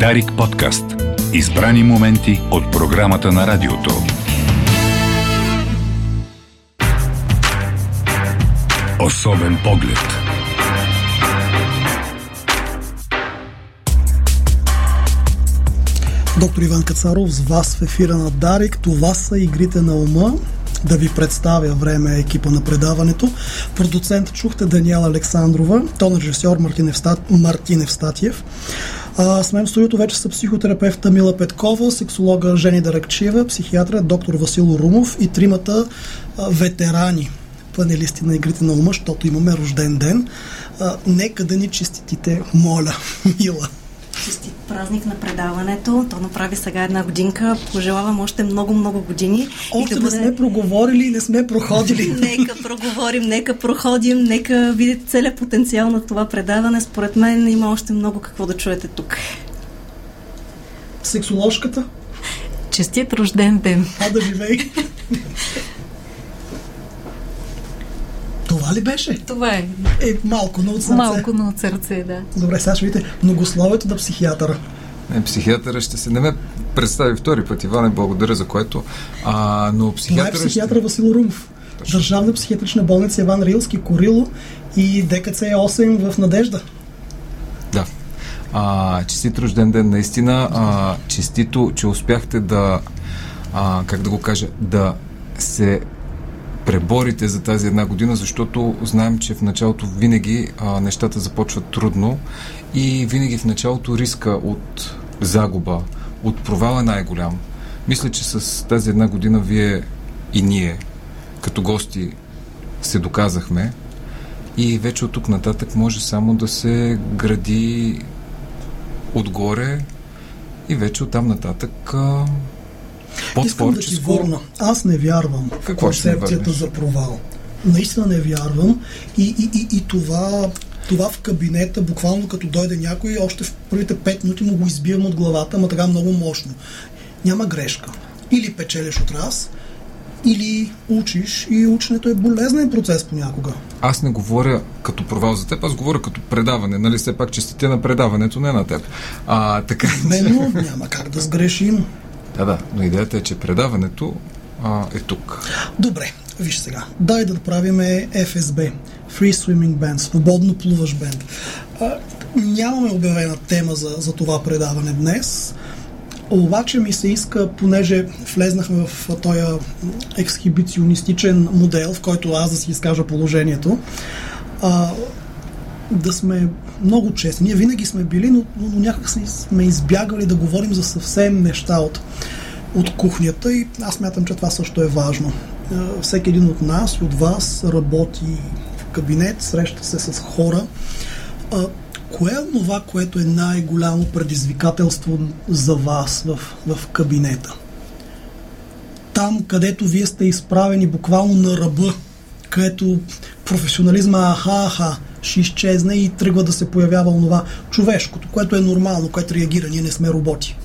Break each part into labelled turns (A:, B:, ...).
A: Дарик подкаст. Избрани моменти от програмата на радиото. Особен поглед.
B: Доктор Иван Кацаров с вас в ефира на Дарик. Това са игрите на ума. Да ви представя време екипа на предаването. Продуцент чухте Даниела Александрова, тон режисьор Мартин Евстат... Мартин Евстатиев. А, с мен в студиото вече са психотерапевта Мила Петкова, сексолога Жени Даракчиева, психиатра доктор Васил Румов и тримата а, ветерани панелисти на игрите на ума, защото имаме рожден ден. А, нека да ни честитите, моля, Мила.
C: Честит празник на предаването. То направи сега една годинка. Пожелавам още много-много години.
B: Още да не сме проговорили и не сме проходили.
C: нека проговорим, нека проходим, нека видите целият потенциал на това предаване. Според мен има още много какво да чуете тук.
B: Сексоложката?
D: Честит рожден ден!
B: А да живей! Това ли беше?
D: Това е.
B: Е, малко, но от сърце.
D: Малко, но от сърце, да.
B: Добре, сега ще видите многословието на психиатъра.
E: Не, психиатъра ще се не ме представи втори път, Иване, благодаря за което. А, но психиатъра...
B: Това е психиатър ще... Васил Румов. Точно. Държавна психиатрична болница Иван Рилски, Корило и ДКЦ 8 в Надежда.
E: Да. А, честит рожден ден, наистина. А, честито, че успяхте да, а, как да го кажа, да се преборите за тази една година, защото знаем, че в началото винаги а, нещата започват трудно и винаги в началото риска от загуба, от провал е най-голям. Мисля, че с тази една година вие и ние, като гости, се доказахме и вече от тук нататък може само да се гради отгоре и вече от там нататък а,
B: Искам да ти върна. Аз не вярвам в концепцията за провал. Наистина не вярвам. И, и, и, и това, това в кабинета, буквално като дойде някой, още в първите 5 минути му го избивам от главата, ама така много мощно. Няма грешка. Или печелиш от раз, или учиш и ученето е болезнен процес понякога.
E: Аз не говоря като провал за теб, аз говоря като предаване, нали все пак честите на предаването, не на теб. А, така...
B: Именно, няма как да сгрешим.
E: Да, да, но идеята е, че предаването а, е тук.
B: Добре, виж сега. Дай да правим FSB. Free Swimming Band, свободно плуваш бенд. Нямаме обявена тема за, за това предаване днес. Обаче ми се иска, понеже влезнахме в този ексхибиционистичен модел, в който аз да си изкажа положението, а, да сме много честни. Ние винаги сме били, но, но някак сме избягали да говорим за съвсем неща от, от кухнята и аз мятам, че това също е важно. Всеки един от нас от вас работи в кабинет, среща се с хора. Кое е това, което е най-голямо предизвикателство за вас в, в кабинета? Там, където вие сте изправени буквално на ръба, където професионализма аха, аха, ще изчезне и тръгва да се появява онова човешкото, което е нормално, което реагира. Ние не сме роботи.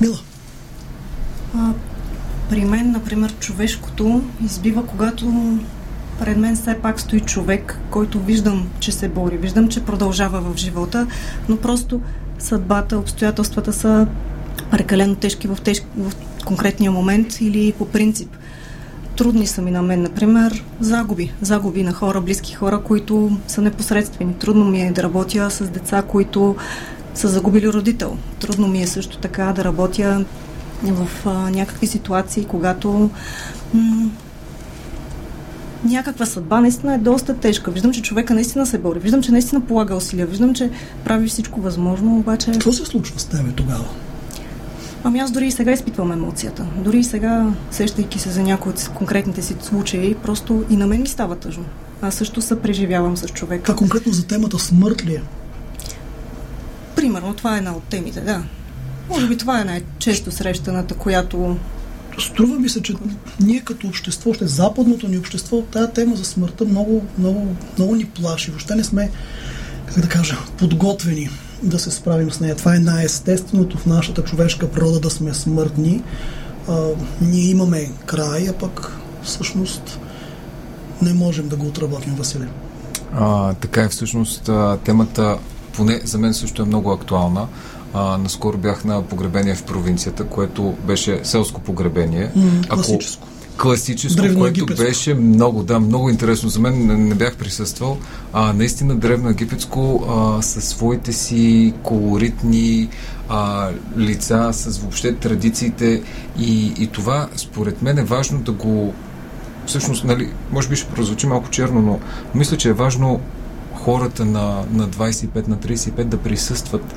B: Мила.
C: А, при мен, например, човешкото избива, когато пред мен все пак стои човек, който виждам, че се бори, виждам, че продължава в живота, но просто съдбата, обстоятелствата са прекалено тежки в, тежки, в конкретния момент или по принцип – Трудни са ми на мен, например, загуби. Загуби на хора, близки хора, които са непосредствени. Трудно ми е да работя с деца, които са загубили родител. Трудно ми е също така да работя в а, някакви ситуации, когато м- някаква съдба наистина е доста тежка. Виждам, че човека наистина се бори. Виждам, че наистина полага усилия. Виждам, че прави всичко възможно, обаче...
B: Какво се случва с тебе тогава?
C: Ами аз дори и сега изпитвам емоцията. Дори и сега, сещайки се за някои от конкретните си случаи, просто и на мен ми става тъжно. Аз също се преживявам с човека.
B: Това конкретно за темата смърт ли е?
C: Примерно, това е една от темите, да. Може би това е най-често срещаната, която
B: Струва ми се, че ние като общество, още западното ни общество, тази тема за смъртта много, много, много ни плаши. Въобще не сме, как да кажа, подготвени да се справим с нея. Това е най-естественото в нашата човешка природа да сме смъртни. А, ние имаме край, а пък всъщност не можем да го отработим, Василе.
E: А, така е всъщност темата поне за мен също е много актуална. А, наскоро бях на погребение в провинцията, което беше селско погребение.
B: М,
E: Ако-
B: класическо.
E: класическо, което
B: Древноегипетско.
E: беше много, да, много интересно. За мен не, не бях присъствал. А, наистина древно египетско а, със своите си колоритни а, лица, с въобще традициите и, и това според мен е важно да го всъщност, нали, може би ще прозвучи малко черно, но мисля, че е важно хората на, на 25, на 35 да присъстват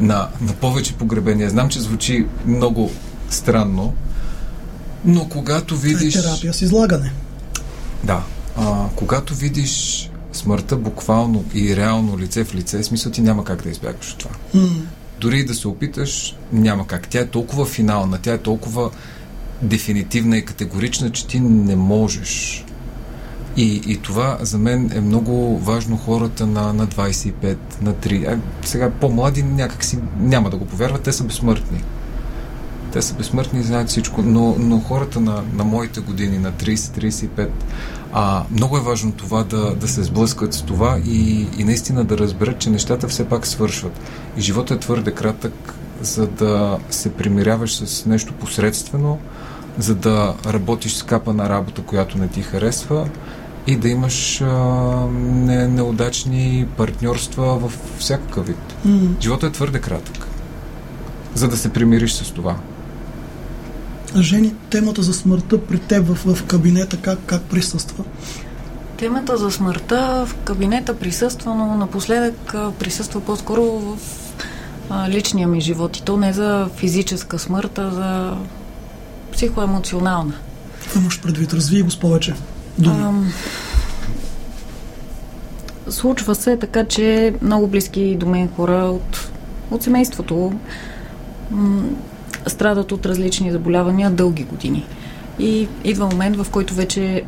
E: на, на повече погребения. Знам, че звучи много странно, но когато
B: е
E: видиш...
B: терапия с излагане.
E: Да. А, когато видиш смъртта буквално и реално лице в лице, смисъл ти няма как да избягаш от това.
B: М,
E: Дори и да се опиташ, няма как. Тя е толкова финална, тя е толкова дефинитивна и категорична, че ти не можеш. И, и това за мен е много важно хората на, на 25, на 3. А, сега по-млади някак си няма да го повярват, те са безсмъртни. Те са безсмъртни и знаят всичко, но, но хората на, на моите години, на 30-35, а, много е важно това да, да се сблъскат с това и, и наистина да разберат, че нещата все пак свършват. И живота е твърде кратък, за да се примиряваш с нещо посредствено, за да работиш с капа на работа, която не ти харесва и да имаш а, не, неудачни партньорства в всякакъв вид.
B: м.
E: Живота е твърде кратък, за да се примириш с това.
B: Жени, темата за смъртта при теб в, в кабинета как, как присъства?
D: Темата за смъртта в кабинета присъства, но напоследък присъства по-скоро в личния ми живот. И то не за физическа смърт, а за психоемоционална.
B: Какво имаш предвид? Разви го с повече думи.
D: Ам, случва се така, че много близки до мен хора от, от семейството м, страдат от различни заболявания дълги години. И идва момент, в който вече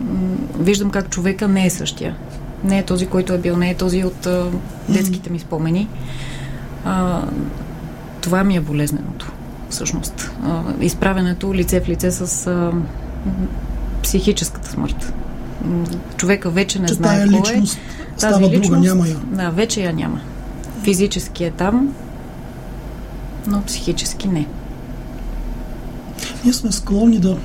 D: м, виждам как човека не е същия. Не е този, който е бил, не е този от а, детските ми спомени. А, това ми е болезненото, всъщност. А, изправенето лице в лице с а, психическата смърт. Човека вече не
B: че
D: знае кой е.
B: личност
D: Тази
B: става друга,
D: личност,
B: няма я.
D: Да, вече я няма. Физически е там, но психически не.
B: Ние сме склонни да...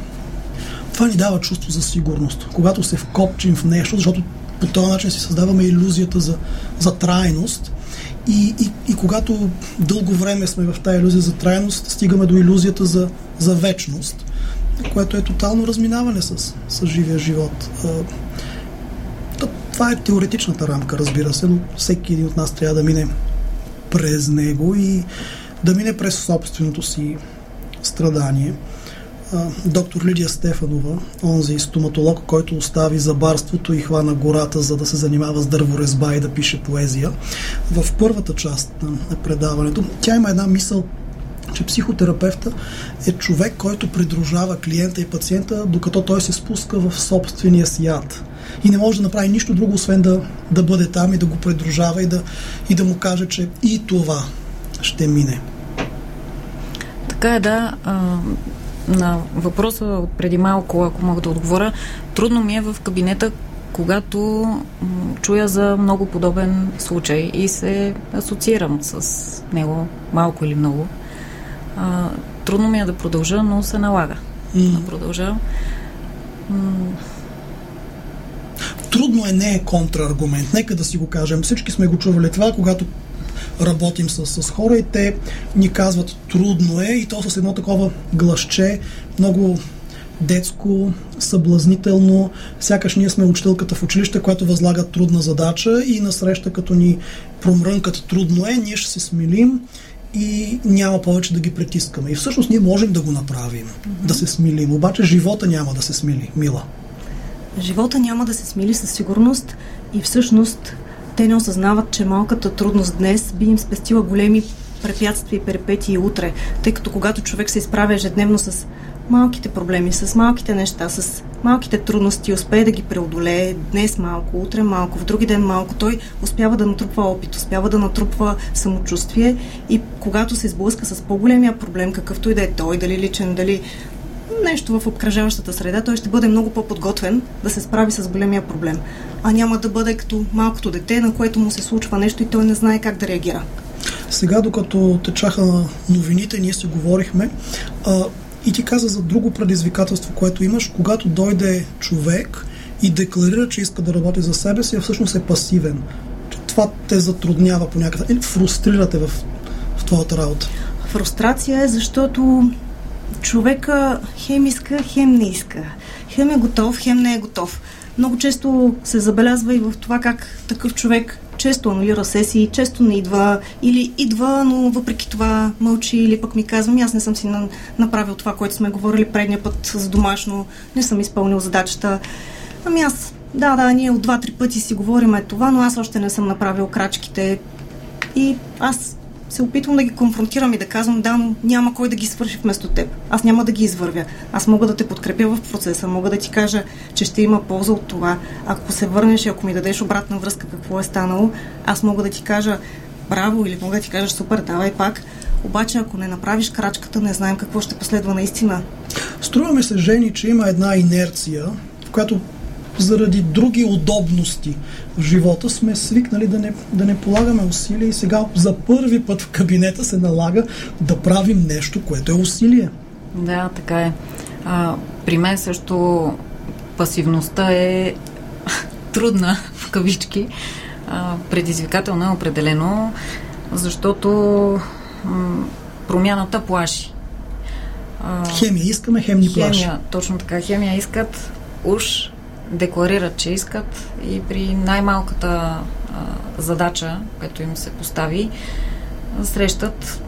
B: Това ни дава чувство за сигурност. Когато се вкопчим в нещо, защото по този начин си създаваме иллюзията за, за трайност. И, и, и когато дълго време сме в тази иллюзия за трайност, стигаме до иллюзията за, за вечност, което е тотално разминаване с, с живия живот. Това е теоретичната рамка, разбира се, но всеки един от нас трябва да мине през него и да мине през собственото си страдание. Доктор Лидия Стефанова, онзи стоматолог, който остави за барството и хвана гората, за да се занимава с дърворезба и да пише поезия, в първата част на предаването, тя има една мисъл, че психотерапевта е човек, който придружава клиента и пациента, докато той се спуска в собствения си яд. И не може да направи нищо друго, освен да, да бъде там и да го придружава и да, и да му каже, че и това ще мине.
D: Така е, да. А, на въпроса от преди малко, ако мога да отговоря, трудно ми е в кабинета, когато чуя за много подобен случай и се асоциирам с него малко или много. А, трудно ми е да продължа, но се налага
B: М.
D: да продължа. М,
B: Трудно е, не е контраргумент. Нека да си го кажем. Всички сме го чували това, когато работим с, с хора и те ни казват трудно е и то с едно такова гласче, много детско, съблазнително, сякаш ние сме учителката в училище, която възлага трудна задача и насреща като ни промрънкат трудно е, ние ще се смилим и няма повече да ги притискаме. И всъщност ние можем да го направим, да се смилим. Обаче живота няма да се смили, мила.
C: Живота няма да се смили със сигурност и всъщност те не осъзнават, че малката трудност днес би им спестила големи препятствия и перипетии утре, тъй като когато човек се изправя ежедневно с малките проблеми, с малките неща, с малките трудности, успее да ги преодолее днес малко, утре малко, в други ден малко, той успява да натрупва опит, успява да натрупва самочувствие и когато се сблъска с по-големия проблем, какъвто и да е той, дали личен, дали нещо в обкръжаващата среда, той ще бъде много по-подготвен да се справи с големия проблем. А няма да бъде като малкото дете, на което му се случва нещо и той не знае как да реагира.
B: Сега, докато течаха новините, ние си говорихме а, и ти каза за друго предизвикателство, което имаш, когато дойде човек и декларира, че иска да работи за себе си, а всъщност е пасивен. Това те затруднява по някакъв или фрустрирате в, в твоята работа.
C: Фрустрация е, защото човека хем иска, хем не иска. Хем е готов, хем не е готов. Много често се забелязва и в това как такъв човек често анулира сесии, често не идва или идва, но въпреки това мълчи или пък ми казвам, аз не съм си направил това, което сме говорили предния път за домашно, не съм изпълнил задачата. Ами аз, да, да, ние от два-три пъти си говорим е това, но аз още не съм направил крачките. И аз се опитвам да ги конфронтирам и да казвам, да, но няма кой да ги свърши вместо теб. Аз няма да ги извървя. Аз мога да те подкрепя в процеса, мога да ти кажа, че ще има полза от това. Ако се върнеш и ако ми дадеш обратна връзка какво е станало, аз мога да ти кажа браво или мога да ти кажа супер, давай пак. Обаче, ако не направиш крачката, не знаем какво ще последва наистина.
B: Струва ми се, Жени, че има една инерция, в която заради други удобности в живота сме свикнали да не, да не полагаме усилия и сега за първи път в кабинета се налага да правим нещо, което е усилие.
D: Да, така е. А, при мен също пасивността е трудна, в кавички. А, предизвикателна определено, защото м- промяната плаши.
B: А, хемия искаме, хем ни
D: хемия,
B: плаши.
D: Точно така. Хемия искат уж декларират, че искат и при най-малката а, задача, която им се постави, срещат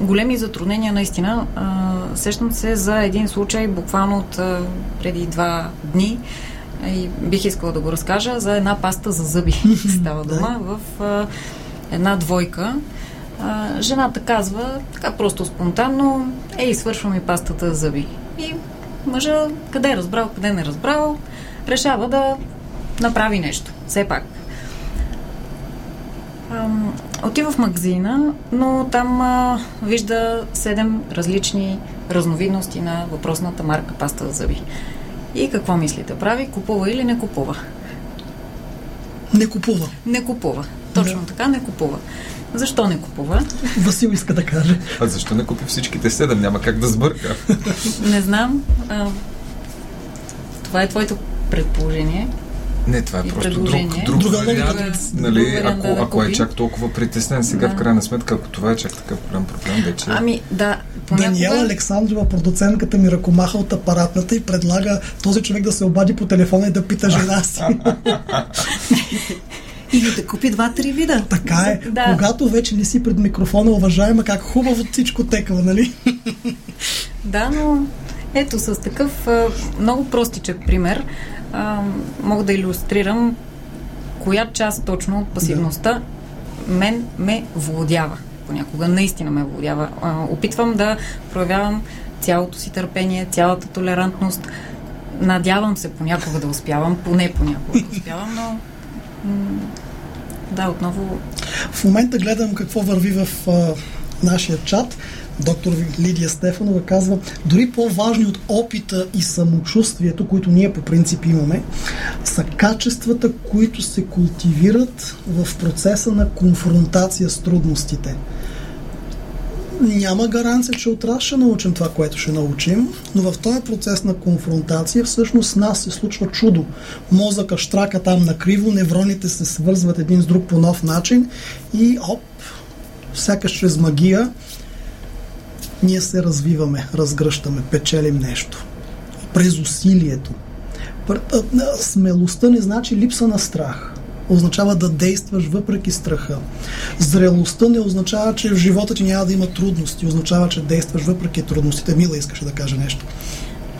D: големи затруднения наистина. А, сещам се за един случай буквално от а, преди два дни и бих искала да го разкажа за една паста за зъби. Става дума в а, една двойка. А, жената казва така просто спонтанно, ей, свършвам и пастата за зъби. И мъжа, къде е разбрал, къде не е разбрал, решава да направи нещо. Все пак. Ам, отива в магазина, но там а, вижда седем различни разновидности на въпросната марка паста за зъби. И какво мислите? Прави? Купува или не купува?
B: Не купува.
D: Не купува. Точно да. така, не купува. Защо не купува?
B: Васил иска да каже.
E: А защо не купи всичките седем? Няма как да сбърка.
D: не знам. А, това е твоето предположение.
E: Не, това е просто друг, друг
B: Друга
E: вариант. Нали,
D: Друг вариант
E: ако,
D: да
E: ако е чак толкова притеснен сега,
D: Да.
E: в крайна сметка, ако това е чак такъв голям проблем, вече...
D: Ами, да, понякога...
B: Даниела Александрова, продуцентката ми ръкомаха от апаратната и предлага този човек да се обади по телефона и да пита жена си.
C: Или да купи два-три вида.
B: така е.
D: Да.
B: Когато вече не си пред микрофона, уважаема, как хубаво всичко теква, нали?
D: Да, но ето с такъв много простичък пример мога да иллюстрирам коя част точно от пасивността мен ме владява. Понякога наистина ме владява. Опитвам да проявявам цялото си търпение, цялата толерантност. Надявам се понякога да успявам, поне понякога да успявам, но да, отново
B: В момента гледам какво върви в а, нашия чат. Доктор Лидия Стефанова казва, дори по-важни от опита и самочувствието, които ние по принцип имаме, са качествата, които се култивират в процеса на конфронтация с трудностите. Няма гаранция, че отрас ще научим това, което ще научим, но в този процес на конфронтация всъщност нас се случва чудо. Мозъка штрака там накриво, невроните се свързват един с друг по нов начин и оп, сякаш чрез магия ние се развиваме, разгръщаме, печелим нещо. През усилието. Смелостта не значи липса на страх. Означава да действаш въпреки страха. Зрелостта не означава, че в живота ти няма да има трудности. Означава, че действаш въпреки трудностите. Мила искаше да каже нещо.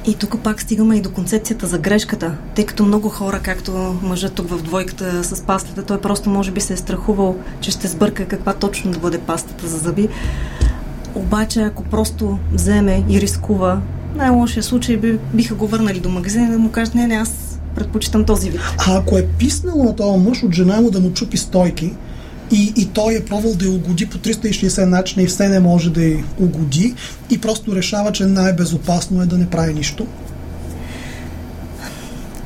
C: И тук пак стигаме и до концепцията за грешката, тъй като много хора, както мъжът тук в двойката с пастата, той просто може би се е страхувал, че ще сбърка каква точно да бъде пастата за зъби. Обаче, ако просто вземе и рискува, най-лошия случай би, биха го върнали до магазина и да му кажат, не, не, аз предпочитам този вид.
B: А ако е писнало на този мъж от жена му да му чупи стойки, и, и той е пробвал да я угоди по 360 начина и все не може да я угоди и просто решава, че най-безопасно е да не прави нищо.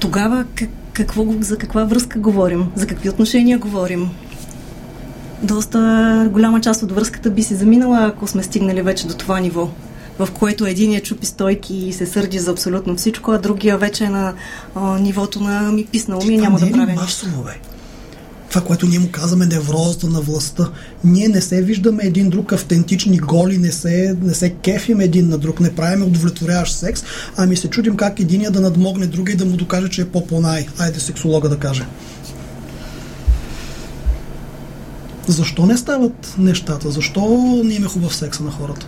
C: Тогава как, какво, за каква връзка говорим? За какви отношения говорим? Доста голяма част от връзката би се заминала, ако сме стигнали вече до това ниво в което единия чупи стойки и се сърди за абсолютно всичко, а другия вече е на а, нивото на ми писнало ми няма да
B: е
C: правя
B: нищо. Бе? Това, което ние му казваме неврозата на властта. Ние не се виждаме един друг автентични голи, не се, не се кефим един на друг, не правим удовлетворяващ секс, ами се чудим как единия да надмогне другия и да му докаже, че е по-понай. Айде сексолога да каже. Защо не стават нещата? Защо не има хубав секса на хората?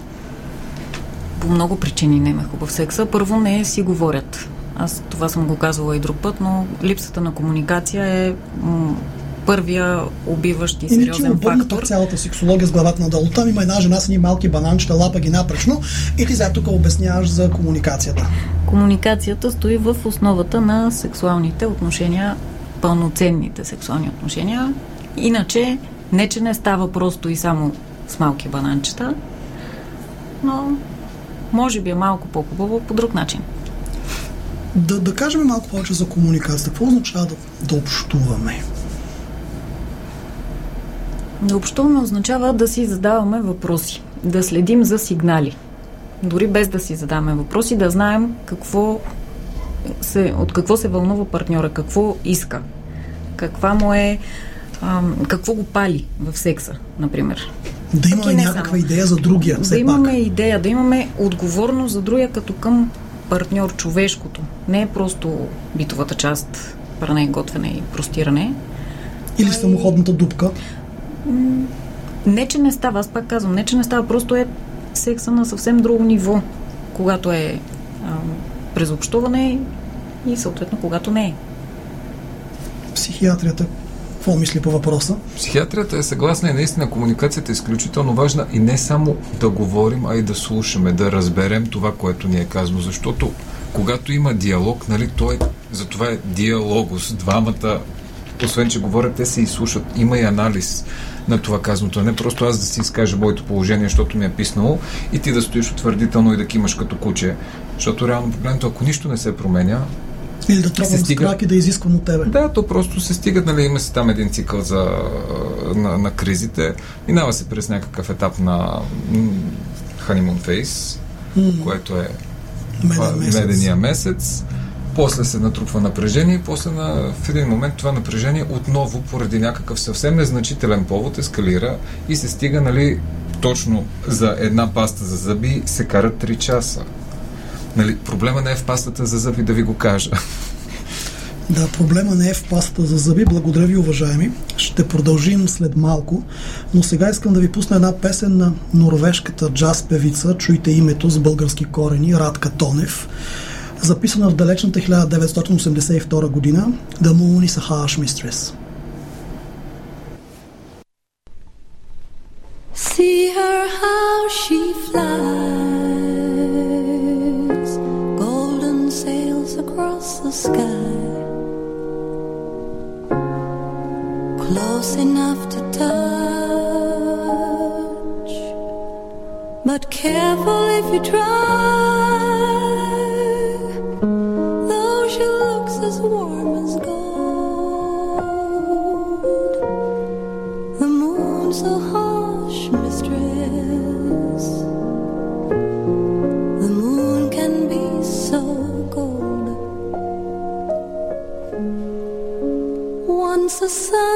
D: По много причини не ме хубав секса. Първо не си говорят. Аз това съм го казвала и друг път, но липсата на комуникация е м- първия убиващ и сериозен
B: и
D: фактор.
B: цялата сексология с главата надолу. Там има една жена с ни малки бананчета, лапа ги напречно и ти сега тук обясняваш за комуникацията.
D: Комуникацията стои в основата на сексуалните отношения, пълноценните сексуални отношения. Иначе, не че не става просто и само с малки бананчета, но може би е малко по-хубаво по друг начин.
B: Да, да кажем малко повече за комуникацията. Какво означава да, да общуваме?
D: Да общуваме означава да си задаваме въпроси, да следим за сигнали. Дори без да си задаваме въпроси, да знаем какво се, от какво се вълнува партньора, какво иска, каква му е, ам, какво го пали в секса, например.
B: Да имаме някаква само. идея за другия.
D: Да имаме пак. идея, да имаме отговорност за другия като към партньор, човешкото. Не е просто битовата част, пране, готвене и простиране.
B: Или а самоходната дупка.
D: Не, че не става, аз пак казвам, не, че не става, просто е секса на съвсем друго ниво, когато е а, през общуване и съответно когато не е.
B: Психиатрията какво мисли по въпроса?
E: Психиатрията е съгласна и наистина комуникацията е изключително важна и не само да говорим, а и да слушаме, да разберем това, което ни е казано. Защото когато има диалог, нали, той, за това е диалогос. Двамата, освен че говорят, те се изслушат. Има и анализ на това казаното. Не просто аз да си изкажа моето положение, защото ми е писнало и ти да стоиш утвърдително и да кимаш като куче. Защото реално погледнато, ако нищо не се променя,
B: или да тръгвам с стига... крак и да изисквам от тебе.
E: Да, то просто се стига, нали, има си там един цикъл за, на, на кризите. Минава се през някакъв етап на honeymoon phase, mm. което е
B: Меден месец.
E: медения месец. После се натрупва напрежение и после на, в един момент това напрежение отново поради някакъв съвсем незначителен повод ескалира и се стига, нали, точно за една паста за зъби се карат 3 часа. Нали, проблема не е в пастата за зъби, да ви го кажа.
B: Да, проблема не е в пастата за зъби. Благодаря ви, уважаеми. Ще продължим след малко, но сега искам да ви пусна една песен на норвежката джаз певица, чуйте името с български корени, Радка Тонев, записана в далечната 1982 година The Moon is a Harsh Mistress. See her how she flies the sky. Close enough to touch, but careful if you try. Though she looks as warm as gold, the moon's a the sun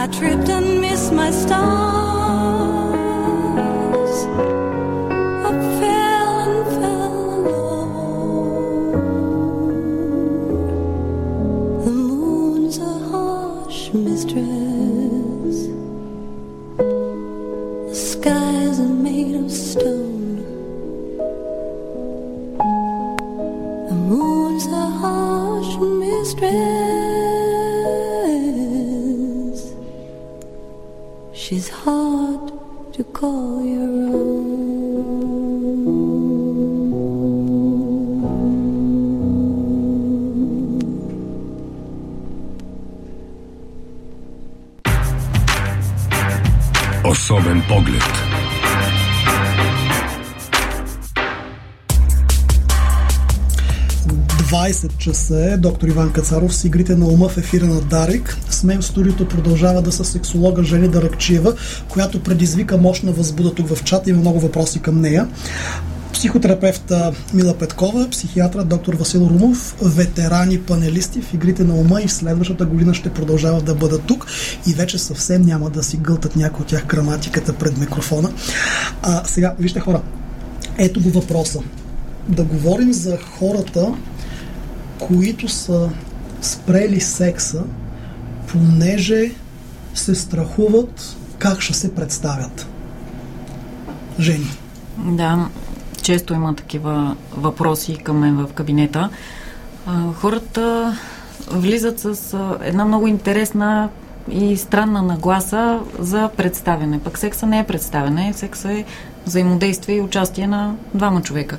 B: I tripped and
A: missed my
B: star. Часа е доктор Иван Кацаров с игрите на ума в ефира на Дарик. С мен в студиото продължава да са сексолога Жени Даракчиева, която предизвика мощна възбуда тук в чата. Има много въпроси към нея. Психотерапевта Мила Петкова, психиатра доктор Васил Румов, ветерани панелисти в игрите на ума и в следващата година ще продължават да бъдат тук и вече съвсем няма да си гълтат някои от тях граматиката пред микрофона. А, сега, вижте хора, ето го въпроса. Да говорим за хората, които са спрели секса, понеже се страхуват как ще се представят. Жени.
D: Да, често има такива въпроси към мен в кабинета. Хората влизат с една много интересна и странна нагласа за представяне. Пък секса не е представяне, секса е взаимодействие и участие на двама човека.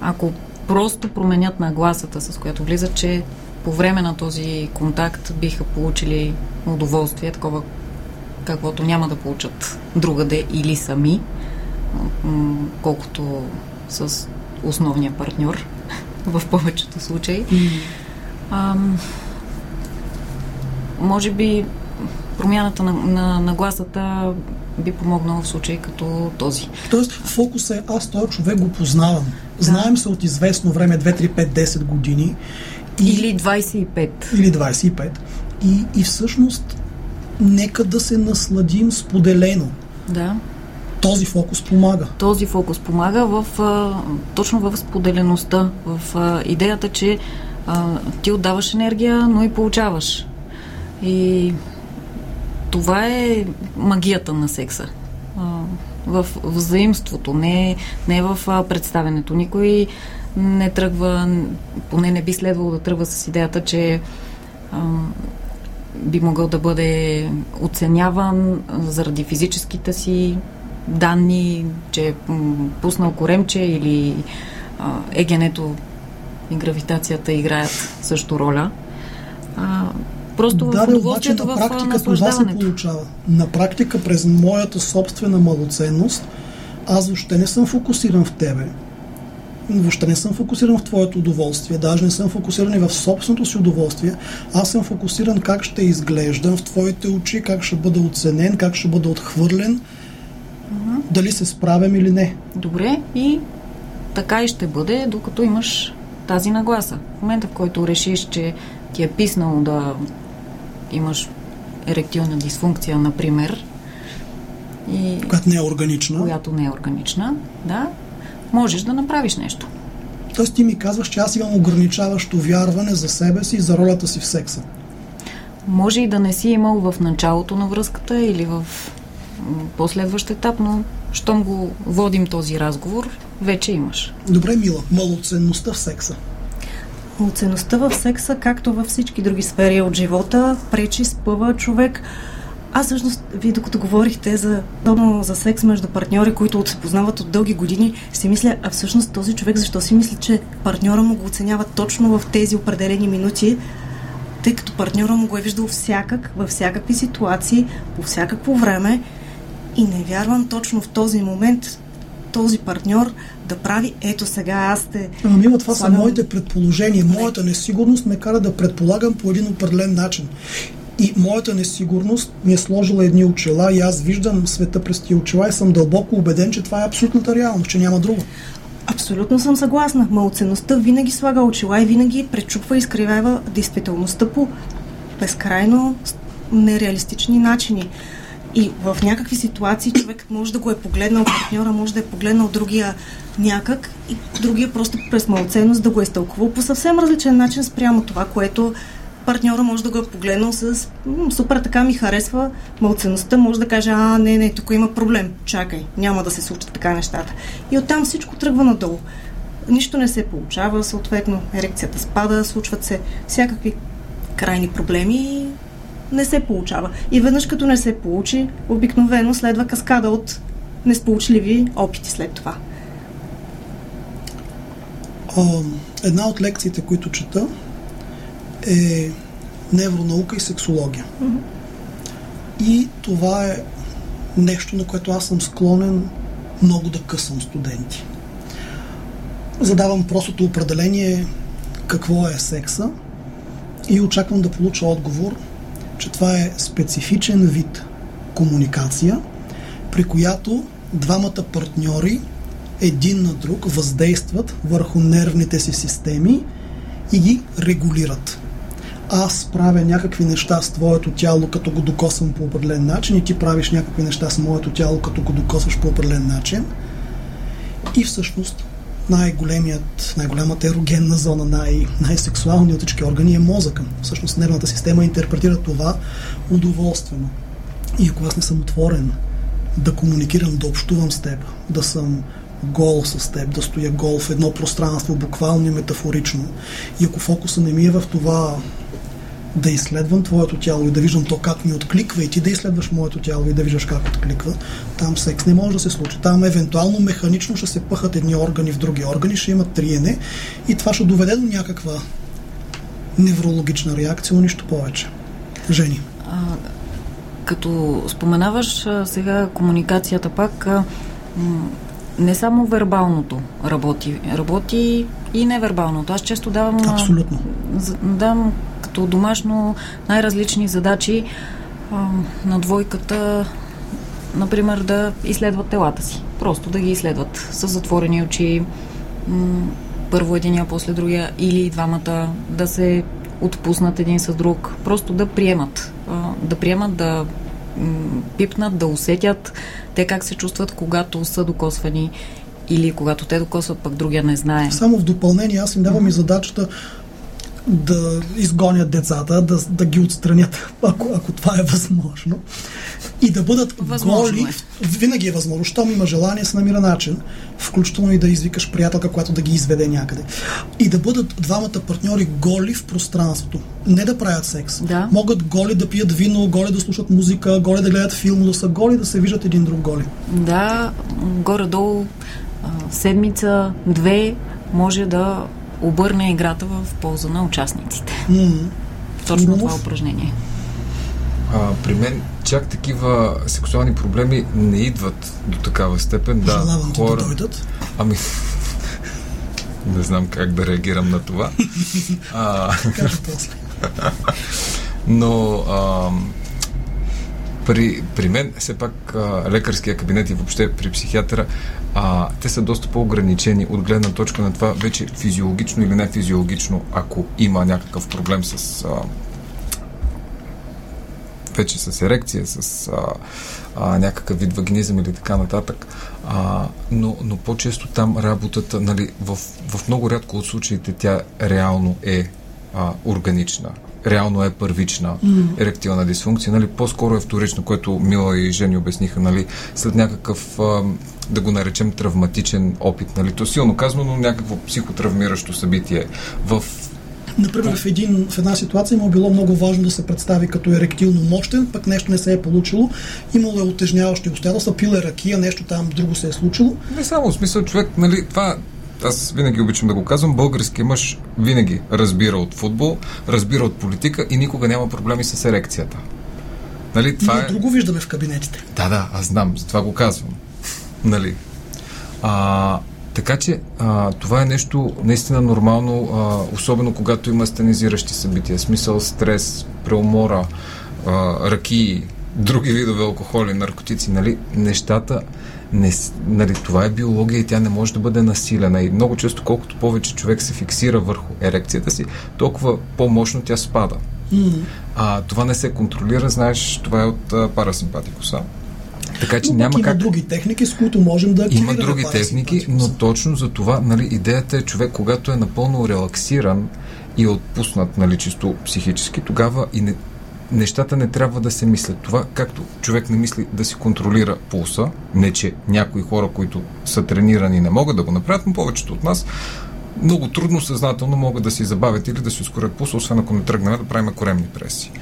D: Ако просто променят нагласата, с която влизат, че по време на този контакт биха получили удоволствие, такова каквото няма да получат другаде или сами, колкото с основния партньор в повечето случаи. Ам, може би промяната на, на, на гласата би помогнала в случай като този.
B: Тоест, фокус е аз този човек го познавам. Знаем се от известно време, 2, 3, 5, 10 години. И,
D: Или 25.
B: или 25. И, и всъщност, нека да се насладим споделено.
D: Да.
B: Този фокус помага.
D: Този фокус помага в, а, точно в споделеността, в а, идеята, че а, ти отдаваш енергия, но и получаваш. И това е магията на секса. В взаимството, не, не в представенето. Никой не тръгва, поне не би следвало да тръгва с идеята, че а, би могъл да бъде оценяван заради физическите си данни, че е пуснал коремче или егенето и гравитацията играят също роля. А, просто в
B: Да, да, обаче на
D: в
B: практика това се получава. На практика, през моята собствена малоценност, аз въобще не съм фокусиран в тебе. Въобще не съм фокусиран в твоето удоволствие, даже не съм фокусиран и в собственото си удоволствие. Аз съм фокусиран как ще изглеждам в твоите очи, как ще бъда оценен, как ще бъда отхвърлен, дали се справям или не.
D: Добре, и така и ще бъде, докато имаш тази нагласа. В момента, в който решиш, че ти е писнало да имаш еректилна дисфункция, например, и
B: Която не е органична.
D: която не е органична, да, можеш да направиш нещо.
B: Тоест ти ми казваш, че аз имам ограничаващо вярване за себе си и за ролята си в секса.
D: Може и да не си имал в началото на връзката или в последващ етап, но щом го водим този разговор, вече имаш.
B: Добре, Мила, малоценността в секса.
C: Оценността в секса, както във всички други сфери от живота, пречи, спъва човек. Аз всъщност, вие докато говорихте за, подобно за секс между партньори, които се познават от дълги години, си мисля, а всъщност този човек защо си мисли, че партньора му го оценява точно в тези определени минути, тъй като партньора му го е виждал всякак, във всякакви ситуации, по всякакво време и не вярвам точно в този момент този партньор да прави ето сега аз те...
B: Ама Мила, това са моите предположения. Моята несигурност ме кара да предполагам по един определен начин. И моята несигурност ми е сложила едни очила и аз виждам света през тия очила и съм дълбоко убеден, че това е абсолютната реалност, че няма друго.
C: Абсолютно съм съгласна. Малоценността винаги слага очила и винаги пречупва и изкривява действителността по безкрайно нереалистични начини. И в някакви ситуации човек може да го е погледнал партньора, може да е погледнал другия някак и другия просто през малоценност да го е изтълкувал по съвсем различен начин спрямо това, което партньора може да го е погледнал с супер така ми харесва малцеността, може да каже, а не, не, тук има проблем, чакай, няма да се случат така нещата. И оттам всичко тръгва надолу. нищо не се получава, съответно ерекцията спада, случват се всякакви крайни проблеми не се получава. И веднъж като не се получи, обикновено следва каскада от несполучливи опити след това.
B: А, една от лекциите, които чета, е невронаука и сексология. И това е нещо, на което аз съм склонен много да късам студенти. Задавам простото определение какво е секса и очаквам да получа отговор, че това е специфичен вид комуникация, при която двамата партньори един на друг въздействат върху нервните си системи и ги регулират. Аз правя някакви неща с твоето тяло, като го докосвам по определен начин и ти правиш някакви неща с моето тяло, като го докосваш по определен начин. И всъщност най-големият, най-голямата ерогенна зона, най- най-сексуалният от всички органи е мозъка. Всъщност нервната система интерпретира това удоволствено. И ако аз не съм отворен да комуникирам, да общувам с теб, да съм гол с теб, да стоя гол в едно пространство, буквално и метафорично. И ако фокуса не ми е в това да изследвам твоето тяло и да виждам то как ми откликва и ти да изследваш моето тяло и да виждаш как откликва, там секс не може да се случи. Там евентуално механично ще се пъхат едни органи в други органи, ще имат триене и това ще доведе до някаква неврологична реакция, но нищо повече. Жени.
D: А, като споменаваш сега комуникацията пак, не само вербалното работи, работи и невербалното. Аз често давам,
B: Абсолютно.
D: давам като домашно най-различни задачи а, на двойката, например, да изследват телата си. Просто да ги изследват с затворени очи, м, първо единия, после другия, или двамата да се отпуснат един с друг. Просто да приемат. Да приемат, да пипнат, да усетят те как се чувстват, когато са докосвани или когато те докосват, пък другия не знае.
B: Само в допълнение аз им давам и задачата да изгонят децата, да, да ги отстранят, ако, ако това е възможно. И да бъдат
D: Възможно
B: голи.
D: е.
B: Винаги е възможно. Щом има желание, се намира начин. Включително и да извикаш приятелка, която да ги изведе някъде. И да бъдат двамата партньори голи в пространството. Не да правят секс.
D: Да.
B: Могат голи да пият вино, голи да слушат музика, голи да гледат филм, да са голи, да се виждат един друг голи.
D: Да, горе-долу седмица, две може да обърне играта в полза на участниците.
B: М.
D: Точно
B: Хубаво.
D: това упражнение.
E: А, при мен чак такива сексуални проблеми не идват до такава степен. Да,
B: Желавам ти да
E: хора...
B: дойдат.
E: Ами, не знам как да реагирам на това. А, но а, при, при мен, все пак, а, лекарския кабинет и въобще при психиатъра, а, те са доста по-ограничени от гледна точка на това вече физиологично или не физиологично, ако има някакъв проблем с а, вече с ерекция, с а, а, някакъв вид вагинизъм или така нататък. А, но, но по-често там работата, нали, в, в много рядко от случаите тя реално е а, органична. Реално е първична mm. еректилна дисфункция, нали, по-скоро е вторична, което Мила и Жени обясниха, нали, след някакъв, да го наречем, травматичен опит, нали, то силно казано, но някакво психотравмиращо събитие в
B: Например, в, един, в една ситуация му е било много важно да се представи като еректилно мощен, пък нещо не се е получило. Имало е отежняващи обстоятелства, пил е ракия, нещо там друго се е случило.
E: Не само в смисъл човек, нали, това аз винаги обичам да го казвам, български мъж винаги разбира от футбол, разбира от политика и никога няма проблеми с ерекцията. Нали, това
B: Ние
E: е...
B: друго виждаме в кабинетите.
E: Да, да, аз знам, затова го казвам. нали? А, така че а, това е нещо наистина нормално, а, особено когато има стенизиращи събития, смисъл стрес, преумора, а, ракии, други видове алкохоли, наркотици, нали? Нещата, не, нали, това е биология и тя не може да бъде насилена. И много често, колкото повече човек се фиксира върху ерекцията си, толкова по-мощно тя спада. А, това не се контролира, знаеш, това е от а, парасимпатикуса. Така че
B: Но
E: няма
B: има
E: как.
B: други техники, с които можем да
E: Има други техники, но точно за това нали, идеята е човек, когато е напълно релаксиран и отпуснат нали, чисто психически, тогава и не, нещата не трябва да се мислят. Това, както човек не мисли да си контролира пулса, не че някои хора, които са тренирани, не могат да го направят, но повечето от нас много трудно съзнателно могат да си забавят или да си ускорят пулса, освен ако не тръгнем да правим коремни преси.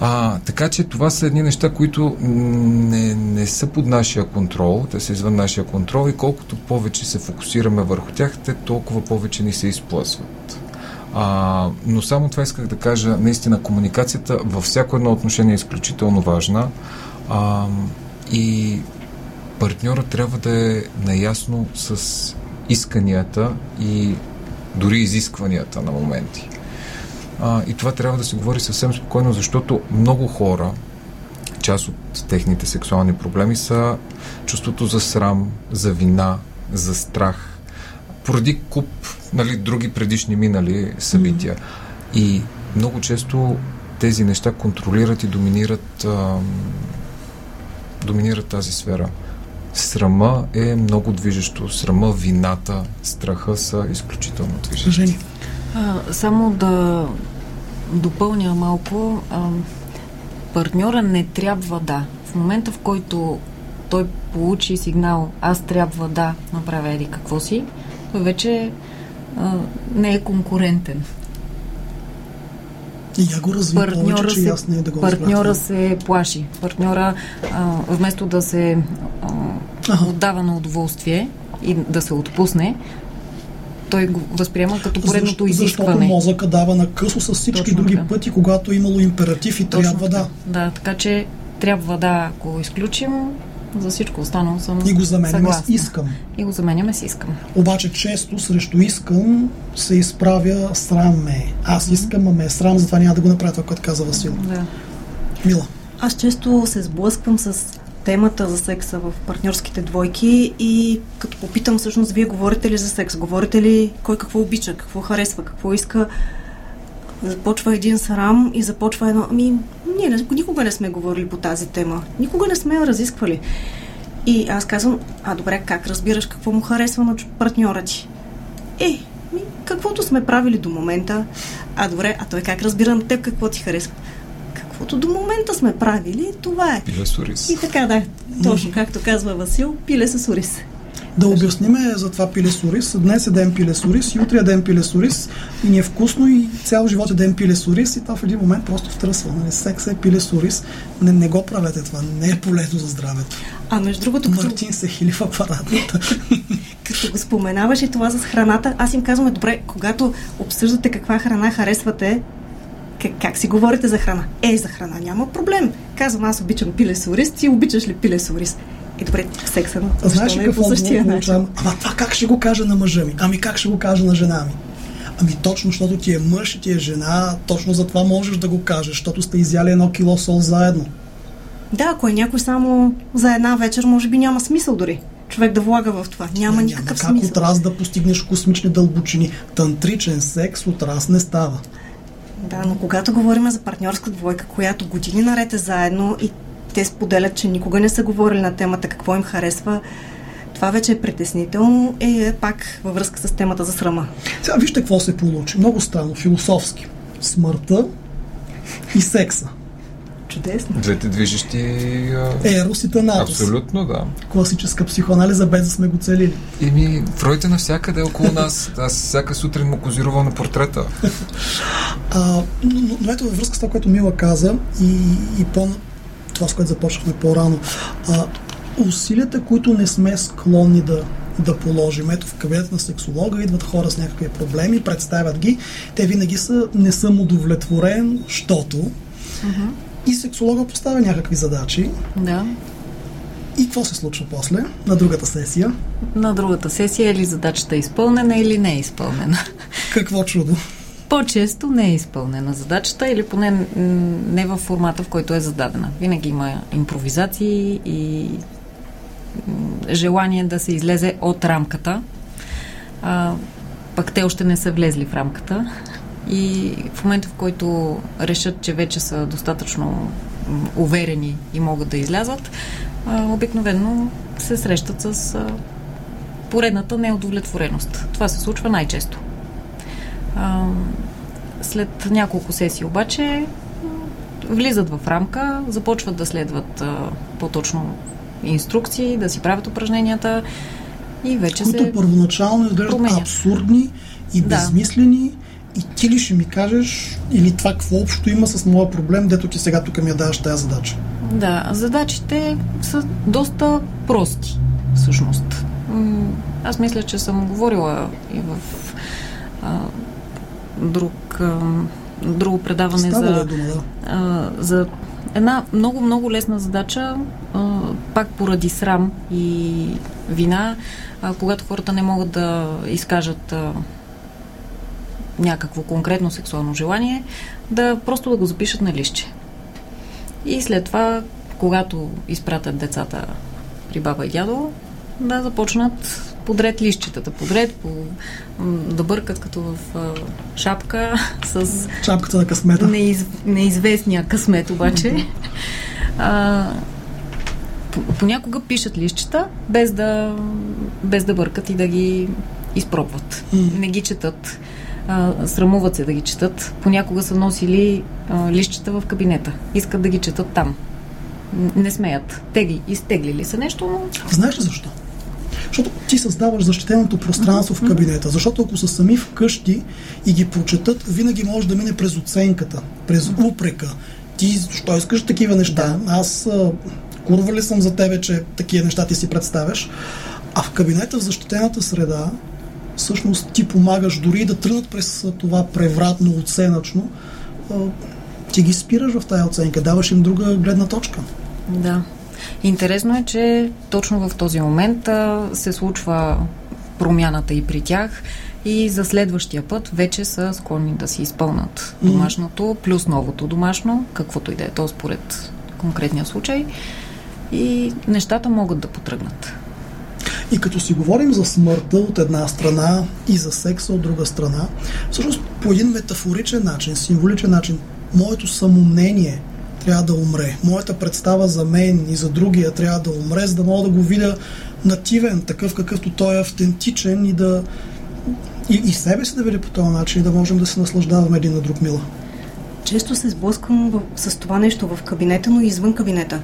E: А, така че това са едни неща, които не, не са под нашия контрол, те са извън нашия контрол и колкото повече се фокусираме върху тях, те толкова повече ни се изплъсват. А, но само това исках да кажа, наистина комуникацията във всяко едно отношение е изключително важна а, и партньора трябва да е наясно с исканията и дори изискванията на моменти. А, и това трябва да се говори съвсем спокойно, защото много хора, част от техните сексуални проблеми са чувството за срам, за вина, за страх, поради куп нали, други предишни минали събития. Mm-hmm. И много често тези неща контролират и доминират, а, доминират тази сфера. Срама е много движещо. Срама, вината, страха са изключително движещи.
D: А, само да допълня малко. А, партньора не трябва да. В момента, в който той получи сигнал, аз трябва да направя еди какво си, той вече а, не е конкурентен.
B: И я го разви
D: партньора
B: повече, че
D: се,
B: аз не да го
D: партньора
B: разбрах.
D: се плаши. Партньора, а, вместо да се а,
B: Аха.
D: отдава на удоволствие и да се отпусне, той го възприема като поредното
B: Защо- Защото
D: изискване.
B: мозъка дава на късо с всички
D: Точно
B: други
D: така.
B: пъти, когато е имало императив и
D: Точно
B: трябва да.
D: така. Да, така че трябва да, ако изключим, за всичко останало съм
B: И го заменяме с
D: съгласна.
B: искам.
D: И го заменяме с искам.
B: Обаче често срещу искам се изправя срам ме. Аз искам, а ме е срам, затова няма да го направя това, което каза Васил.
D: Да.
B: Мила.
C: Аз често се сблъсквам с темата за секса в партньорските двойки и като попитам всъщност вие говорите ли за секс, говорите ли кой какво обича, какво харесва, какво иска, започва един срам и започва едно, ами ние не- никога не сме говорили по тази тема, никога не сме я разисквали. И аз казвам, а добре, как разбираш какво му харесва на партньора ти? Е, ми, каквото сме правили до момента, а добре, а той как разбира на теб какво ти харесва? Каквото до момента сме правили, това е.
E: Пиле Сорис.
C: И така, да, точно както казва Васил, пиле с ориз.
B: Да обясниме за това пилесурис. Днес е ден и утре е ден пилесурис и ни е вкусно и цял живот е ден пилесурис и това в един момент просто втръсва. Нали? Секс е пилесурис. Не, не го правете това. Не е полезно за здравето.
C: А между другото, като,
B: Мартин се хили в апаратната.
C: като го споменаваш и това с храната, аз им казвам, добре, когато обсъждате каква храна харесвате, как, как си говорите за храна? Е, за храна няма проблем. Казвам, аз обичам пиле с ориз, ти обичаш ли пиле Е, добре, в секса,
B: знаеш ли
C: не е
B: какво
C: начин?
B: получавам? Ама това как ще го кажа на мъжа ми? Ами как ще го кажа на жена ми? Ами точно, защото ти е мъж и ти е жена, точно за това можеш да го кажеш, защото сте изяли едно кило сол заедно.
C: Да, ако е някой само за една вечер, може би няма смисъл дори човек да влага в това. Няма
B: Ма
C: никакъв
B: Няма как
C: смисъл.
B: от раз да постигнеш космични дълбочини. Тантричен секс от раз не става.
C: Да, но когато говорим за партньорска двойка, която години наред е заедно и те споделят, че никога не са говорили на темата какво им харесва, това вече е притеснително и е пак във връзка с темата за срама.
B: Сега вижте какво се получи. Много странно, философски. Смъртта и секса.
C: Чудесно.
E: Двете движещи... А...
B: Ерос и Танатос.
E: Абсолютно, да.
B: Класическа психоанализа, без да сме го целили.
E: Еми, Фройд е навсякъде около нас. Аз всяка сутрин му козирувам на портрета.
B: А, но, но, но ето във връзка с това, което Мила каза и, и по това, с което започнахме по-рано. А, усилията, които не сме склонни да, да положим. Ето в кабинета на сексолога идват хора с някакви проблеми, представят ги. Те винаги са не съм удовлетворен, щото. И сексолога поставя някакви задачи.
D: Да.
B: И какво се случва после, на другата сесия?
D: На другата сесия е ли задачата изпълнена или не е изпълнена?
B: Какво чудо!
D: По-често не е изпълнена задачата или поне не в формата, в който е зададена. Винаги има импровизации и желание да се излезе от рамката. А, пък те още не са влезли в рамката. И в момента, в който решат, че вече са достатъчно уверени и могат да излязат, обикновено се срещат с поредната неудовлетвореност. Това се случва най-често. А, след няколко сесии обаче влизат в рамка, започват да следват а, по-точно инструкции, да си правят упражненията и вече
B: които
D: се...
B: първоначално изглеждат
D: променя.
B: абсурдни и
D: Да.
B: безмислени и ти ли ще ми кажеш или това какво общо има с моя проблем, дето ти сега тук ми я даваш тази задача.
D: Да, задачите са доста прости, всъщност. Аз мисля, че съм говорила и в друг, а, друго предаване за,
B: дума, да.
D: а, за една много, много лесна задача, а, пак поради срам и вина, а, когато хората не могат да изкажат а, някакво конкретно сексуално желание, да просто да го запишат на лище. И след това, когато изпратят децата при баба и дядо, да започнат подред лищетата, подред, по, да бъркат като в шапка с
B: Чапката на късмета.
D: неиз, неизвестния късмет обаче. А, по- понякога пишат лищета, без да, без да бъркат и да ги изпробват. Не ги четат. А, срамуват се да ги четат. Понякога са носили а, лищета в кабинета. Искат да ги четат там. Не смеят. Тегли, изтеглили са нещо, но
B: Знаеш ли защо? Защото ти създаваш защитеното пространство в кабинета. Защото ако са сами вкъщи и ги прочетат, винаги може да мине през оценката, през упрека. Ти защо искаш такива неща? Аз курва ли съм за тебе, че такива неща ти си представяш? А в кабинета, в защитената среда, всъщност ти помагаш дори да тръгнат през това превратно, оценъчно. Ти ги спираш в тая оценка, даваш им друга гледна точка.
D: Да. Интересно е, че точно в този момент а, се случва промяната и при тях и за следващия път вече са склонни да си изпълнат домашното, плюс новото домашно, каквото и да е то според конкретния случай и нещата могат да потръгнат.
B: И като си говорим за смъртта от една страна и за секса от друга страна, всъщност по един метафоричен начин, символичен начин, моето самомнение трябва да умре. Моята представа за мен и за другия трябва да умре, за да мога да го видя нативен, такъв какъвто той е автентичен и да и, и себе си да видя по този начин и да можем да се наслаждаваме един на друг мила.
C: Често се сблъсквам с това нещо в кабинета, но и извън кабинета.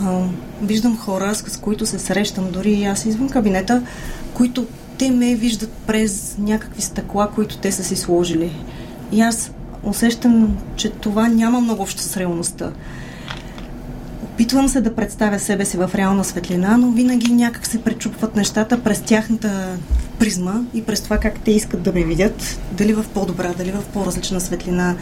C: А, виждам хора, с които се срещам, дори и аз извън кабинета, които те ме виждат през някакви стъкла, които те са си сложили. И аз усещам, че това няма много общо с реалността. Опитвам се да представя себе си в реална светлина, но винаги някак се пречупват нещата през тяхната призма и през това как те искат да ме видят, дали в по-добра, дали в по-различна светлина.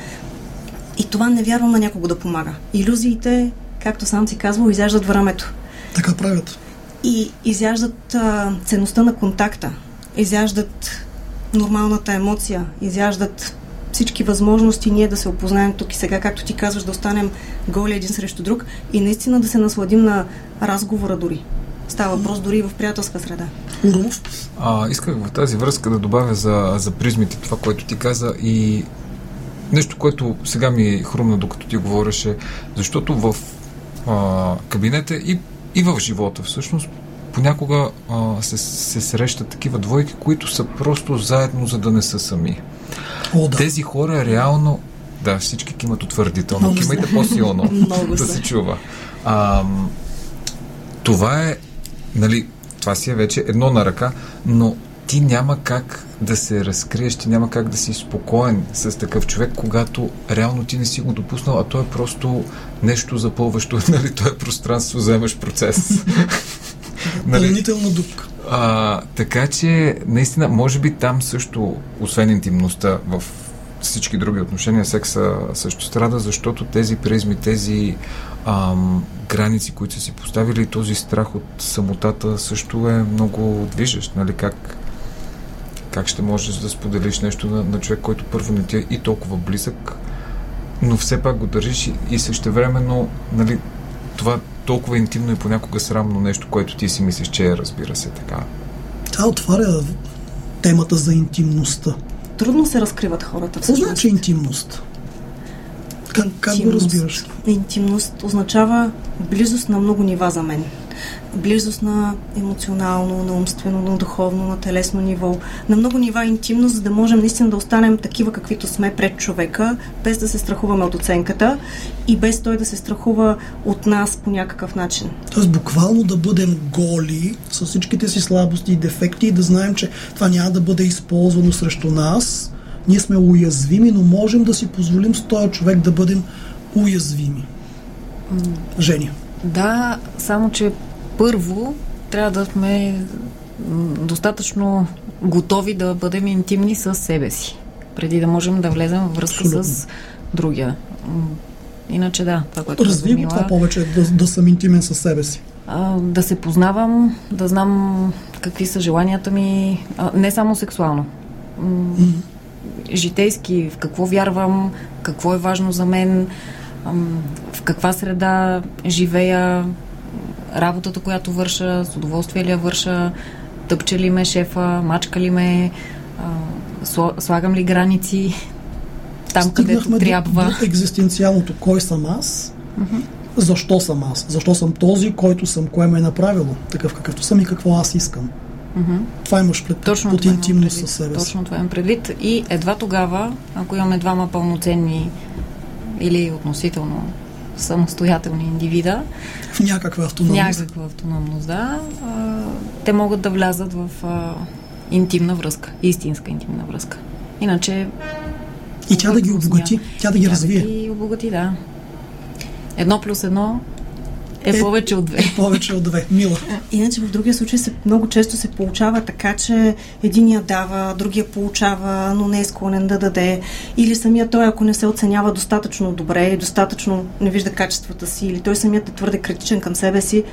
C: И това не вярвам на някого да помага. Иллюзиите, както сам си казвал, изяждат времето.
B: Така правят.
C: И изяждат а, ценността на контакта, изяждат нормалната емоция, изяждат всички възможности ние да се опознаем тук и сега, както ти казваш, да останем голи един срещу друг и наистина да се насладим на разговора дори. Става въпрос дори и в приятелска среда.
B: Урумов,
E: А, исках в тази връзка да добавя за, за призмите това, което ти каза и нещо, което сега ми хрумна докато ти говореше, защото в а, кабинета и, и в живота всъщност понякога а, се, се срещат такива двойки, които са просто заедно, за да не са сами.
B: О да.
E: Тези хора реално да, всички кимат утвърдително.
C: Много
E: Кимайте
C: са.
E: по-силно, да се чува. А, това е, нали, това си е вече едно на ръка, но ти няма как да се разкриеш, ти няма как да си спокоен с такъв човек, когато реално ти не си го допуснал, а то е просто нещо запълващо, нали, то е пространство, вземаш процес. нали,
B: Пълнителна дупка.
E: а, така че, наистина, може би там също, освен интимността, в всички други отношения, секса също страда, защото тези призми, тези ам, граници, които са си поставили, този страх от самотата също е много движещ. Нали? Как, как ще можеш да споделиш нещо на, на човек, който първо не ти е и толкова близък, но все пак го държиш и, и същевременно, нали, това толкова интимно и понякога срамно нещо, което ти си мислиш, че е, разбира се, така.
B: Това отваря темата за интимността.
C: Трудно се разкриват хората
B: Какво
C: всъщност.
B: значи интимност? Как, как го разбираш?
C: Интимност означава близост на много нива за мен. Близост на емоционално, на умствено, на духовно, на телесно ниво, на много нива интимно, за да можем наистина да останем такива, каквито сме пред човека, без да се страхуваме от оценката и без той да се страхува от нас по някакъв начин.
B: Тоест буквално да бъдем голи с всичките си слабости и дефекти и да знаем, че това няма да бъде използвано срещу нас. Ние сме уязвими, но можем да си позволим с този човек да бъдем уязвими. Жени.
D: Да, само че първо трябва да сме достатъчно готови да бъдем интимни с себе си, преди да можем да влезем в връзка
B: Абсолютно.
D: с другия. Иначе да, това, което
B: Разви го това повече, да, да съм интимен със себе си.
D: а, да се познавам, да знам какви са желанията ми, а, не само сексуално. М, житейски, в какво вярвам, какво е важно за мен, в каква среда живея, работата, която върша, с удоволствие ли я върша, тъпче ли ме шефа, мачка ли ме, а, слагам ли граници там, където
B: Стигнахме
D: трябва.
B: До, до екзистенциалното. Кой съм аз? Защо съм аз? Защо съм този, който съм? Кое ме е направило? Такъв какъвто съм и какво аз искам.
D: Мгм.
B: Това имаш пред,
D: Точно
B: под интимност със себе си.
D: Точно това имам предвид. И едва тогава, ако имаме двама пълноценни или относително самостоятелни индивида,
B: В някаква автономност.
D: някаква автономност, да, а, те могат да влязат в а, интимна връзка, истинска интимна връзка. Иначе...
B: И тя да ги обогати, тя да ги
D: тя
B: развие.
D: Да ги обогати, да. Едно плюс едно е,
B: Е,
D: повече от две.
B: Повече от две. Мила.
C: Иначе в другия случай се, много често се получава така, че единия дава, другия получава, но не е склонен да даде. Или самия той, ако не се оценява достатъчно добре и достатъчно не вижда качествата си, или той самият е твърде критичен към себе си,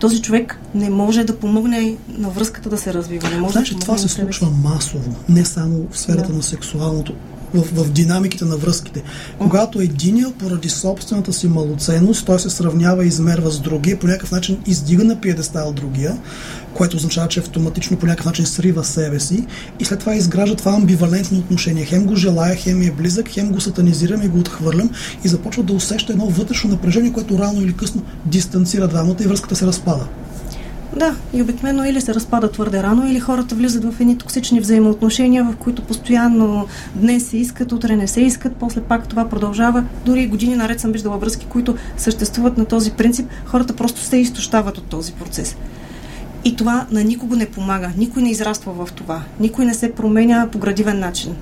C: този човек не може да помогне на връзката да се развива. Не може
B: Значи
C: да
B: това се случва масово, не само в сферата
C: Да.
B: на сексуалното, в, в динамиките на връзките. Когато единия поради собствената си малоценност, той се сравнява и измерва с другия, по някакъв начин издига на пиедестал другия, което означава, че автоматично по някакъв начин срива себе си и след това изгражда това амбивалентно отношение. Хем го желая, хем е близък, хем го сатанизирам и го отхвърлям и започва да усеща едно вътрешно напрежение, което рано или късно дистанцира двамата и връзката се разпада.
C: Да, и обикновено или се разпада твърде рано, или хората влизат в едни токсични взаимоотношения, в които постоянно днес се искат, утре не се искат, после пак това продължава. Дори години наред съм виждала връзки, които съществуват на този принцип. Хората просто се изтощават от този процес. И това на никого не помага. Никой не израства в това. Никой не се променя по градивен начин.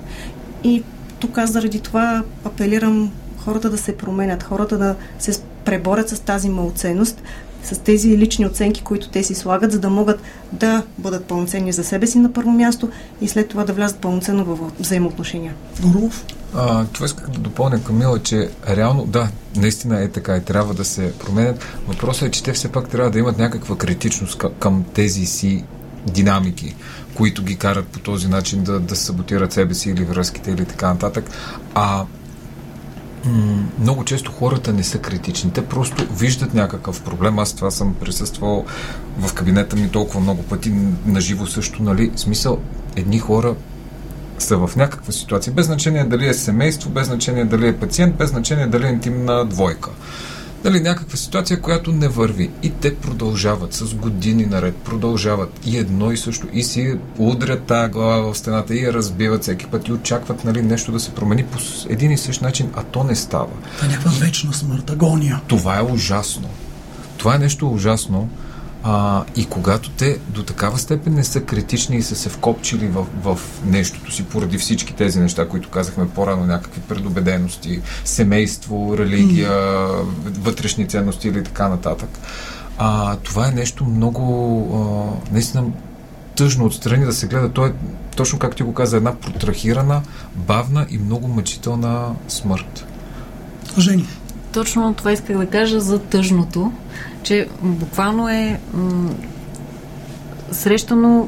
C: И тук аз заради това апелирам хората да се променят, хората да се преборят с тази малоценност, с тези лични оценки, които те си слагат, за да могат да бъдат пълноценни за себе си на първо място и след това да влязат пълноценно в взаимоотношения.
B: Рулов?
E: А, това исках да допълня Камила, че реално, да, наистина е така и трябва да се променят. Въпросът е, че те все пак трябва да имат някаква критичност към, тези си динамики, които ги карат по този начин да, да саботират себе си или връзките или така нататък. А много често хората не са критични. Те просто виждат някакъв проблем. Аз това съм присъствал в кабинета ми толкова много пъти, наживо също, нали? Смисъл, едни хора са в някаква ситуация, без значение дали е семейство, без значение дали е пациент, без значение дали е интимна двойка. Дали някаква ситуация, която не върви. И те продължават с години наред, продължават и едно и също. И си удрят тая глава в стената и я разбиват всеки път и очакват нали, нещо да се промени по един и същ начин, а то не става.
B: Това е някаква вечна смърт, агония.
E: Това е ужасно. Това е нещо ужасно. А, и когато те до такава степен не са критични и са се вкопчили в, в нещото си, поради всички тези неща, които казахме по-рано, някакви предубедености, семейство, религия, вътрешни ценности или така нататък, а, това е нещо много, а, наистина, тъжно отстрани да се гледа. То е, точно както ти го каза, една протрахирана, бавна и много мъчителна смърт.
B: Жени.
D: Точно това исках да кажа за тъжното, че буквално е м- срещано,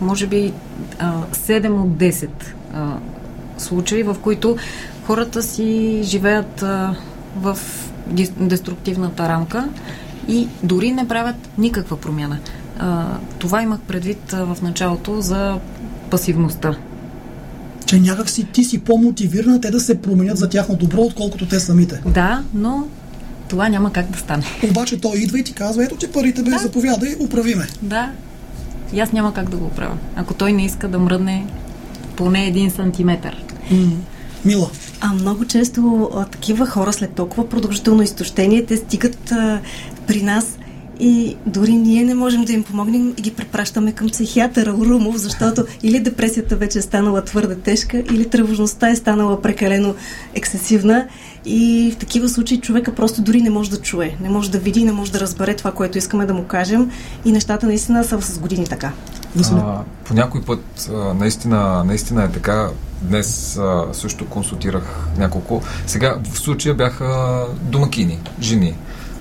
D: може би, а, 7 от 10 а, случаи, в които хората си живеят а, в деструктивната рамка и дори не правят никаква промяна. А, това имах предвид а, в началото за пасивността.
B: Че някак си ти си по-мотивирана те да се променят за тяхно добро, отколкото те самите.
D: Да, но това няма как да стане.
B: Обаче той идва и ти казва, ето ти парите, бе, заповядай, управиме.
D: Да. И аз няма как да го оправя. Ако той не иска да мръдне поне един сантиметър.
B: Мила,
C: А много често а, такива хора след толкова продължително изтощение, те стигат а, при нас и дори ние не можем да им помогнем и ги препращаме към психиатъра Румов, защото или депресията вече е станала твърде тежка, или тревожността е станала прекалено ексесивна и в такива случаи човека просто дори не може да чуе, не може да види, не може да разбере това, което искаме да му кажем и нещата наистина са с години така.
E: А, по някой път а, наистина, наистина е така. Днес а, също консултирах няколко. Сега в случая бяха домакини, жени.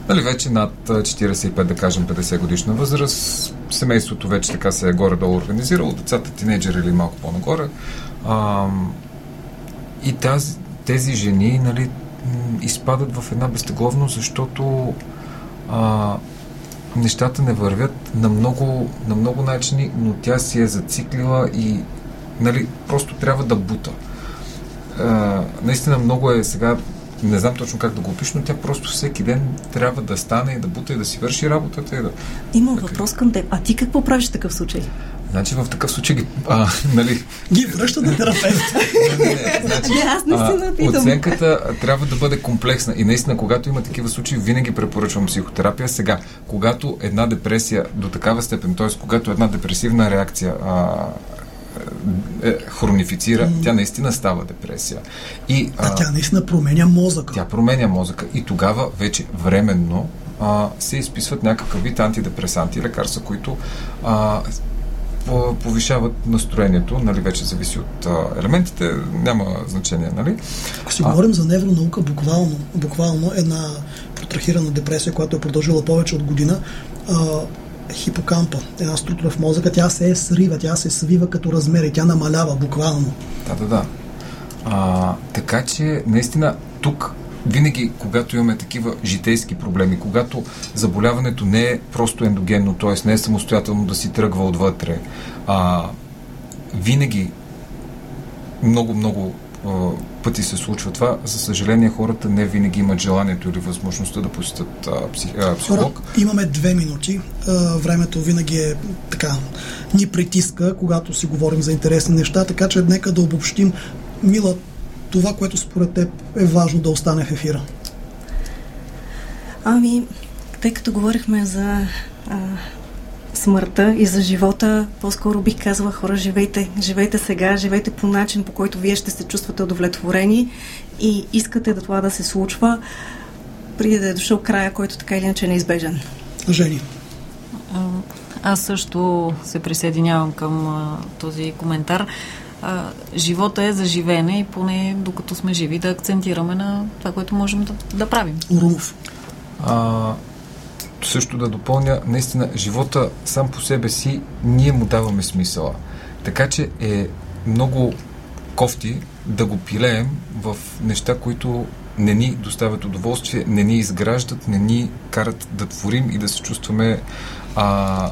E: Нали, вече над а, 45, да кажем 50 годишна възраст. Семейството вече така се е горе-долу организирало. Децата тинейджери или малко по-нагоре. А, и тази, тези жени нали, изпадат в една безтегловност, защото а, нещата не вървят на много, на много начини, но тя си е зациклила и нали, просто трябва да бута. А, наистина много е сега, не знам точно как да го опиша, но тя просто всеки ден трябва да стане и да бута и да си върши работата и да...
C: Имам въпрос към теб. А ти какво правиш в такъв случай?
E: Значи в такъв случай ги... А, нали,
B: ги връща на терапевт.
E: не, не, значи,
C: Не, аз наистина
E: а,
C: питам.
E: Оценката трябва да бъде комплексна и наистина, когато има такива случаи, винаги препоръчвам психотерапия. Сега, когато една депресия до такава степен, т.е. когато една депресивна реакция а, е, хронифицира, тя наистина става депресия. И,
B: А тя наистина променя мозъка.
E: тя променя мозъка и тогава вече временно а, се изписват някакъв вид антидепресанти, лекарства, които а, повишават настроението, нали, вече зависи от а, елементите, няма значение, нали?
B: Ако си говорим за невронаука, буквално, буквално една протрахирана депресия, която е продължила повече от година, а, хипокампа, една структура в мозъка, тя се срива, тя се свива като размер и тя намалява буквално.
E: Да, да, да. А, така че, наистина, тук винаги, когато имаме такива житейски проблеми, когато заболяването не е просто ендогенно, т.е. не е самостоятелно да си тръгва отвътре, а, винаги много, много а, пъти се случва това. За съжаление, хората не винаги имат желанието или възможността да посетят а, псих, а,
B: Хора,
E: психолог.
B: имаме две минути. А, времето винаги е така, ни притиска, когато си говорим за интересни неща, така че нека да обобщим. Мила, това, което според теб е важно да остане в ефира.
C: Ами, тъй като говорихме за а, смъртта и за живота, по-скоро бих казала хора, живейте, живейте сега, живейте по начин, по който вие ще се чувствате удовлетворени и искате да това да се случва преди да е дошъл края, който така или иначе е неизбежен.
B: Жени.
D: А, Аз също се присъединявам към а, този коментар. А, живота е за живеене и поне докато сме живи да акцентираме на това, което можем да, да правим.
B: Урумов.
E: А, също да допълня, наистина, живота сам по себе си, ние му даваме смисъла. Така че е много кофти да го пилеем в неща, които не ни доставят удоволствие, не ни изграждат, не ни карат да творим и да се чувстваме а,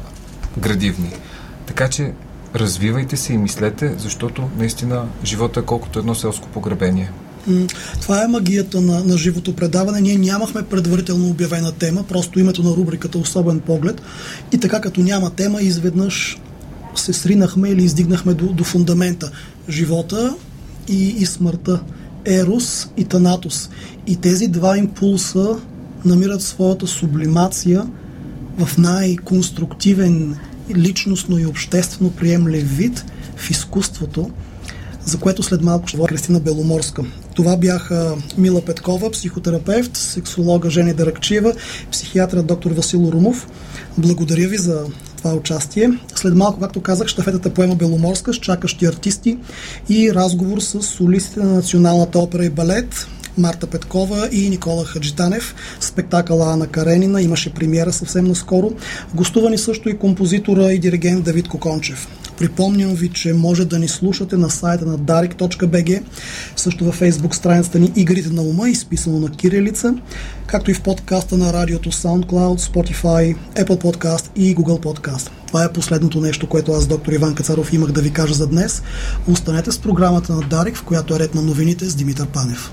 E: градивни. Така че развивайте се и мислете, защото наистина живота е колкото едно селско погребение.
B: Това е магията на, на живото предаване. Ние нямахме предварително обявена тема, просто името на рубриката Особен поглед. И така като няма тема, изведнъж се сринахме или издигнахме до, до фундамента. Живота и, и смъртта. Ерос и Танатос. И тези два импулса намират своята сублимация в най-конструктивен, личностно и обществено приемлив вид в изкуството, за което след малко ще говоря Кристина Беломорска. Това бяха Мила Петкова, психотерапевт, сексолога Жени Даракчиева, психиатъра доктор Васил Румов. Благодаря ви за това участие. След малко, както казах, щафетата поема Беломорска с чакащи артисти и разговор с солистите на Националната опера и балет Марта Петкова и Никола Хаджитанев. Спектакъла Ана Каренина имаше премиера съвсем наскоро. Гостувани също и композитора и диригент Давид Кокончев. Припомням ви, че може да ни слушате на сайта на darik.bg, също във фейсбук страницата ни Игрите на ума, изписано на кирилица, както и в подкаста на радиото SoundCloud, Spotify, Apple Podcast и Google Podcast. Това е последното нещо, което аз, доктор Иван Кацаров, имах да ви кажа за днес. Останете с програмата на Дарик, в която е ред на новините с Димитър Панев.